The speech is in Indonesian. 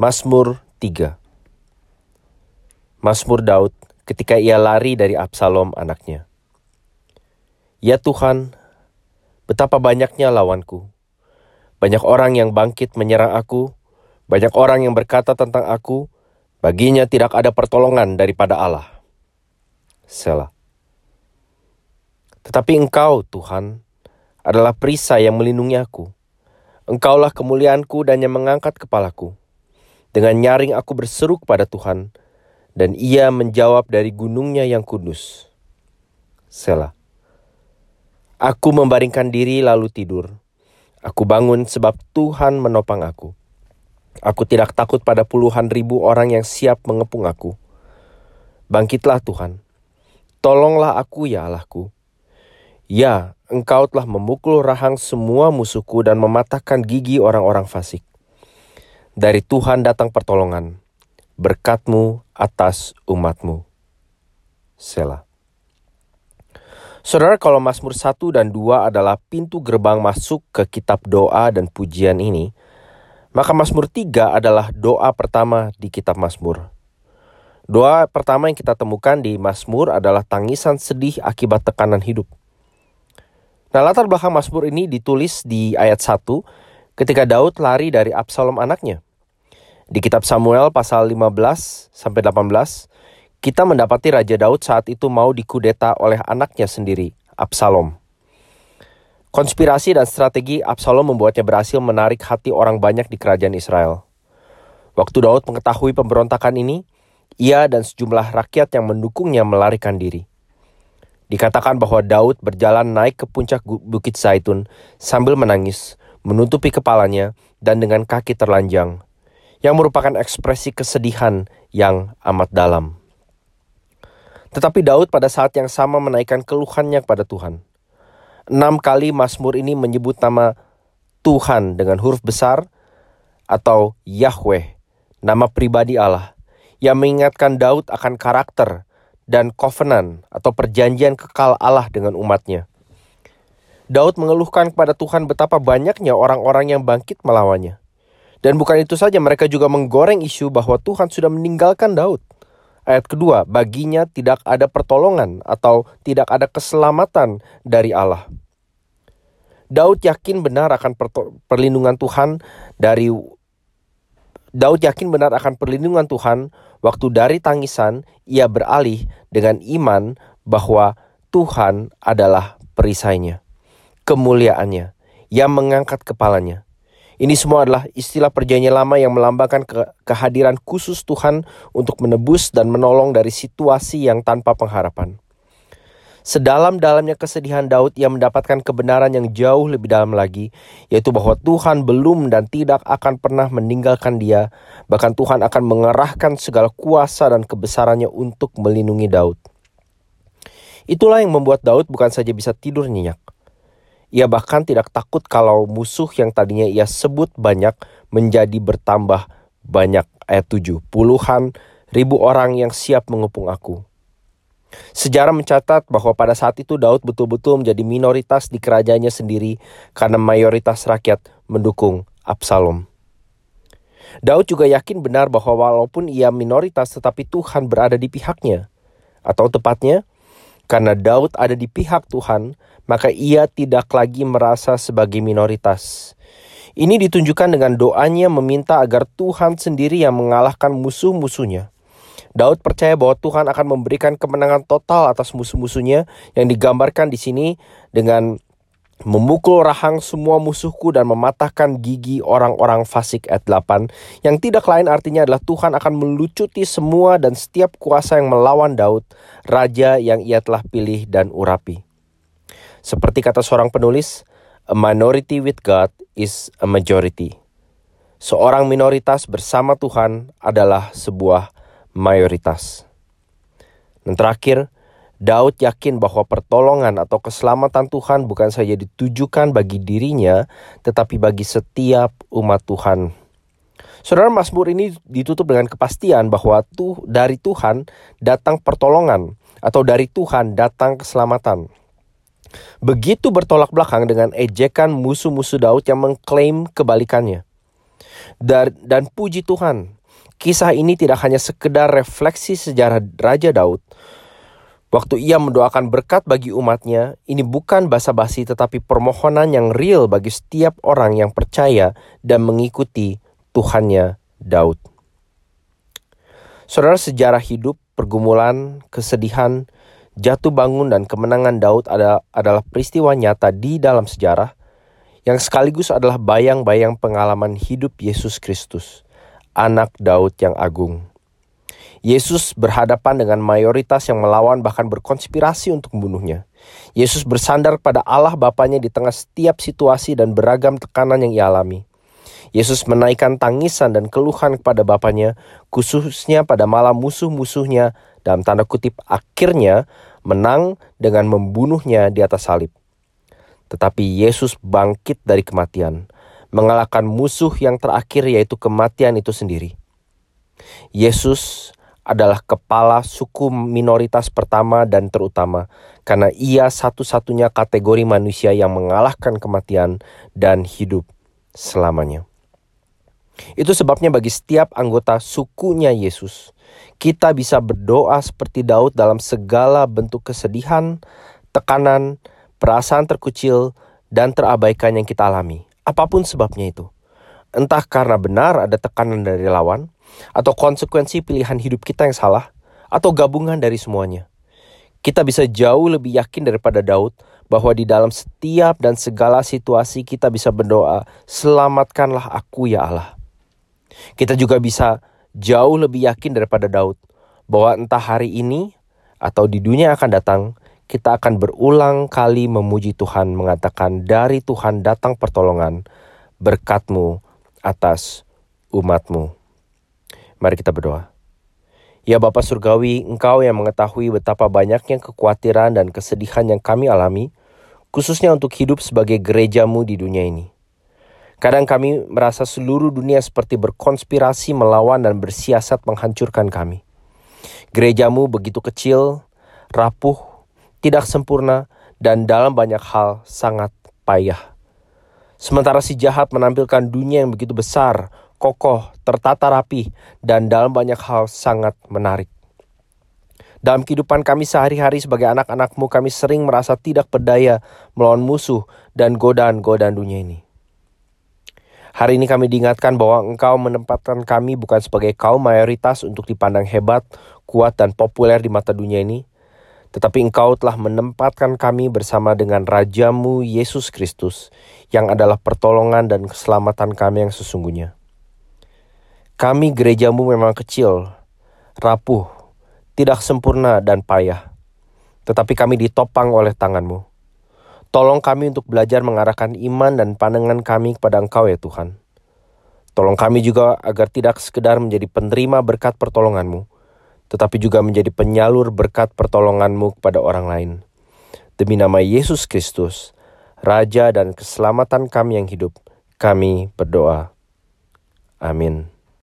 Mazmur 3 Mazmur Daud ketika ia lari dari Absalom anaknya. Ya Tuhan, betapa banyaknya lawanku. Banyak orang yang bangkit menyerang aku, banyak orang yang berkata tentang aku, baginya tidak ada pertolongan daripada Allah. Selah. Tetapi Engkau, Tuhan, adalah perisai yang melindungi aku. Engkaulah kemuliaanku dan yang mengangkat kepalaku. Dengan nyaring aku berseru kepada Tuhan, dan ia menjawab dari gunungnya yang kudus. Selah. Aku membaringkan diri lalu tidur. Aku bangun sebab Tuhan menopang aku. Aku tidak takut pada puluhan ribu orang yang siap mengepung aku. Bangkitlah Tuhan. Tolonglah aku ya Allahku. Ya, engkau telah memukul rahang semua musuhku dan mematahkan gigi orang-orang fasik. Dari Tuhan datang pertolongan, berkatmu atas umatmu. Selah. Saudara, kalau Mazmur 1 dan 2 adalah pintu gerbang masuk ke kitab doa dan pujian ini, maka Mazmur 3 adalah doa pertama di kitab Mazmur. Doa pertama yang kita temukan di Mazmur adalah tangisan sedih akibat tekanan hidup. Nah, latar belakang Mazmur ini ditulis di ayat 1 ketika Daud lari dari Absalom anaknya. Di kitab Samuel pasal 15 sampai 18, kita mendapati Raja Daud saat itu mau dikudeta oleh anaknya sendiri, Absalom. Konspirasi dan strategi Absalom membuatnya berhasil menarik hati orang banyak di kerajaan Israel. Waktu Daud mengetahui pemberontakan ini, ia dan sejumlah rakyat yang mendukungnya melarikan diri. Dikatakan bahwa Daud berjalan naik ke puncak bukit Zaitun sambil menangis, menutupi kepalanya, dan dengan kaki terlanjang, yang merupakan ekspresi kesedihan yang amat dalam. Tetapi Daud pada saat yang sama menaikkan keluhannya kepada Tuhan. Enam kali Mazmur ini menyebut nama Tuhan dengan huruf besar atau Yahweh, nama pribadi Allah, yang mengingatkan Daud akan karakter dan covenant atau perjanjian kekal Allah dengan umatnya. Daud mengeluhkan kepada Tuhan betapa banyaknya orang-orang yang bangkit melawannya. Dan bukan itu saja, mereka juga menggoreng isu bahwa Tuhan sudah meninggalkan Daud. Ayat kedua, baginya tidak ada pertolongan atau tidak ada keselamatan dari Allah. Daud yakin benar akan perlindungan Tuhan dari Daud yakin benar akan perlindungan Tuhan waktu dari tangisan ia beralih dengan iman bahwa Tuhan adalah perisainya, kemuliaannya, yang mengangkat kepalanya. Ini semua adalah istilah perjanjian lama yang melambangkan ke kehadiran khusus Tuhan untuk menebus dan menolong dari situasi yang tanpa pengharapan. Sedalam-dalamnya kesedihan Daud, ia mendapatkan kebenaran yang jauh lebih dalam lagi, yaitu bahwa Tuhan belum dan tidak akan pernah meninggalkan dia, bahkan Tuhan akan mengerahkan segala kuasa dan kebesarannya untuk melindungi Daud. Itulah yang membuat Daud bukan saja bisa tidur nyenyak. Ia bahkan tidak takut kalau musuh yang tadinya ia sebut banyak menjadi bertambah banyak. Ayat 7, puluhan ribu orang yang siap mengepung aku. Sejarah mencatat bahwa pada saat itu Daud betul-betul menjadi minoritas di kerajaannya sendiri karena mayoritas rakyat mendukung Absalom. Daud juga yakin benar bahwa walaupun ia minoritas tetapi Tuhan berada di pihaknya. Atau tepatnya, karena Daud ada di pihak Tuhan, maka ia tidak lagi merasa sebagai minoritas. Ini ditunjukkan dengan doanya meminta agar Tuhan sendiri yang mengalahkan musuh-musuhnya. Daud percaya bahwa Tuhan akan memberikan kemenangan total atas musuh-musuhnya yang digambarkan di sini dengan memukul rahang semua musuhku dan mematahkan gigi orang-orang fasik ayat 8 yang tidak lain artinya adalah Tuhan akan melucuti semua dan setiap kuasa yang melawan Daud, raja yang ia telah pilih dan urapi. Seperti kata seorang penulis, a minority with God is a majority. Seorang minoritas bersama Tuhan adalah sebuah mayoritas. Dan terakhir, Daud yakin bahwa pertolongan atau keselamatan Tuhan bukan saja ditujukan bagi dirinya, tetapi bagi setiap umat Tuhan. Saudara Mazmur ini ditutup dengan kepastian bahwa tuh dari Tuhan datang pertolongan atau dari Tuhan datang keselamatan. Begitu bertolak belakang dengan ejekan musuh-musuh Daud yang mengklaim kebalikannya. Dan, dan puji Tuhan, kisah ini tidak hanya sekedar refleksi sejarah Raja Daud. Waktu ia mendoakan berkat bagi umatnya, ini bukan basa-basi tetapi permohonan yang real bagi setiap orang yang percaya dan mengikuti Tuhannya Daud. Saudara sejarah hidup, pergumulan, kesedihan, jatuh bangun dan kemenangan Daud adalah peristiwa nyata di dalam sejarah yang sekaligus adalah bayang-bayang pengalaman hidup Yesus Kristus, anak Daud yang agung. Yesus berhadapan dengan mayoritas yang melawan bahkan berkonspirasi untuk membunuhnya. Yesus bersandar pada Allah Bapaknya di tengah setiap situasi dan beragam tekanan yang ia alami. Yesus menaikkan tangisan dan keluhan kepada Bapaknya, khususnya pada malam musuh-musuhnya, dalam tanda kutip akhirnya menang dengan membunuhnya di atas salib. Tetapi Yesus bangkit dari kematian, mengalahkan musuh yang terakhir yaitu kematian itu sendiri. Yesus adalah kepala suku minoritas pertama dan terutama karena ia satu-satunya kategori manusia yang mengalahkan kematian dan hidup selamanya. Itu sebabnya bagi setiap anggota sukunya Yesus, kita bisa berdoa seperti Daud dalam segala bentuk kesedihan, tekanan, perasaan terkucil, dan terabaikan yang kita alami. Apa pun sebabnya itu. Entah karena benar ada tekanan dari lawan, atau konsekuensi pilihan hidup kita yang salah, atau gabungan dari semuanya. Kita bisa jauh lebih yakin daripada Daud bahwa di dalam setiap dan segala situasi kita bisa berdoa, "Selamatkanlah aku ya Allah." Kita juga bisa jauh lebih yakin daripada Daud bahwa entah hari ini atau di dunia akan datang, kita akan berulang kali memuji Tuhan mengatakan dari Tuhan datang pertolongan berkatmu atas umatmu. Mari kita berdoa. Ya Bapa Surgawi, Engkau yang mengetahui betapa banyaknya kekhawatiran dan kesedihan yang kami alami, khususnya untuk hidup sebagai gerejamu di dunia ini. Kadang kami merasa seluruh dunia seperti berkonspirasi melawan dan bersiasat menghancurkan kami. Gerejamu begitu kecil, rapuh, tidak sempurna, dan dalam banyak hal sangat payah. Sementara si jahat menampilkan dunia yang begitu besar, kokoh, tertata rapi, dan dalam banyak hal sangat menarik. Dalam kehidupan kami sehari-hari sebagai anak-anakmu, kami sering merasa tidak berdaya melawan musuh dan godaan-godaan dunia ini. Hari ini kami diingatkan bahwa engkau menempatkan kami bukan sebagai kaum mayoritas untuk dipandang hebat, kuat, dan populer di mata dunia ini, tetapi engkau telah menempatkan kami bersama dengan Rajamu Yesus Kristus, yang adalah pertolongan dan keselamatan kami yang sesungguhnya. Kami gerejamu memang kecil, rapuh, tidak sempurna dan payah, tetapi kami ditopang oleh tanganmu. Tolong kami untuk belajar mengarahkan iman dan pandangan kami kepada Engkau ya Tuhan. Tolong kami juga agar tidak sekedar menjadi penerima berkat pertolonganmu, tetapi juga menjadi penyalur berkat pertolonganmu kepada orang lain. Demi nama Yesus Kristus, Raja dan keselamatan kami yang hidup, kami berdoa. Amin.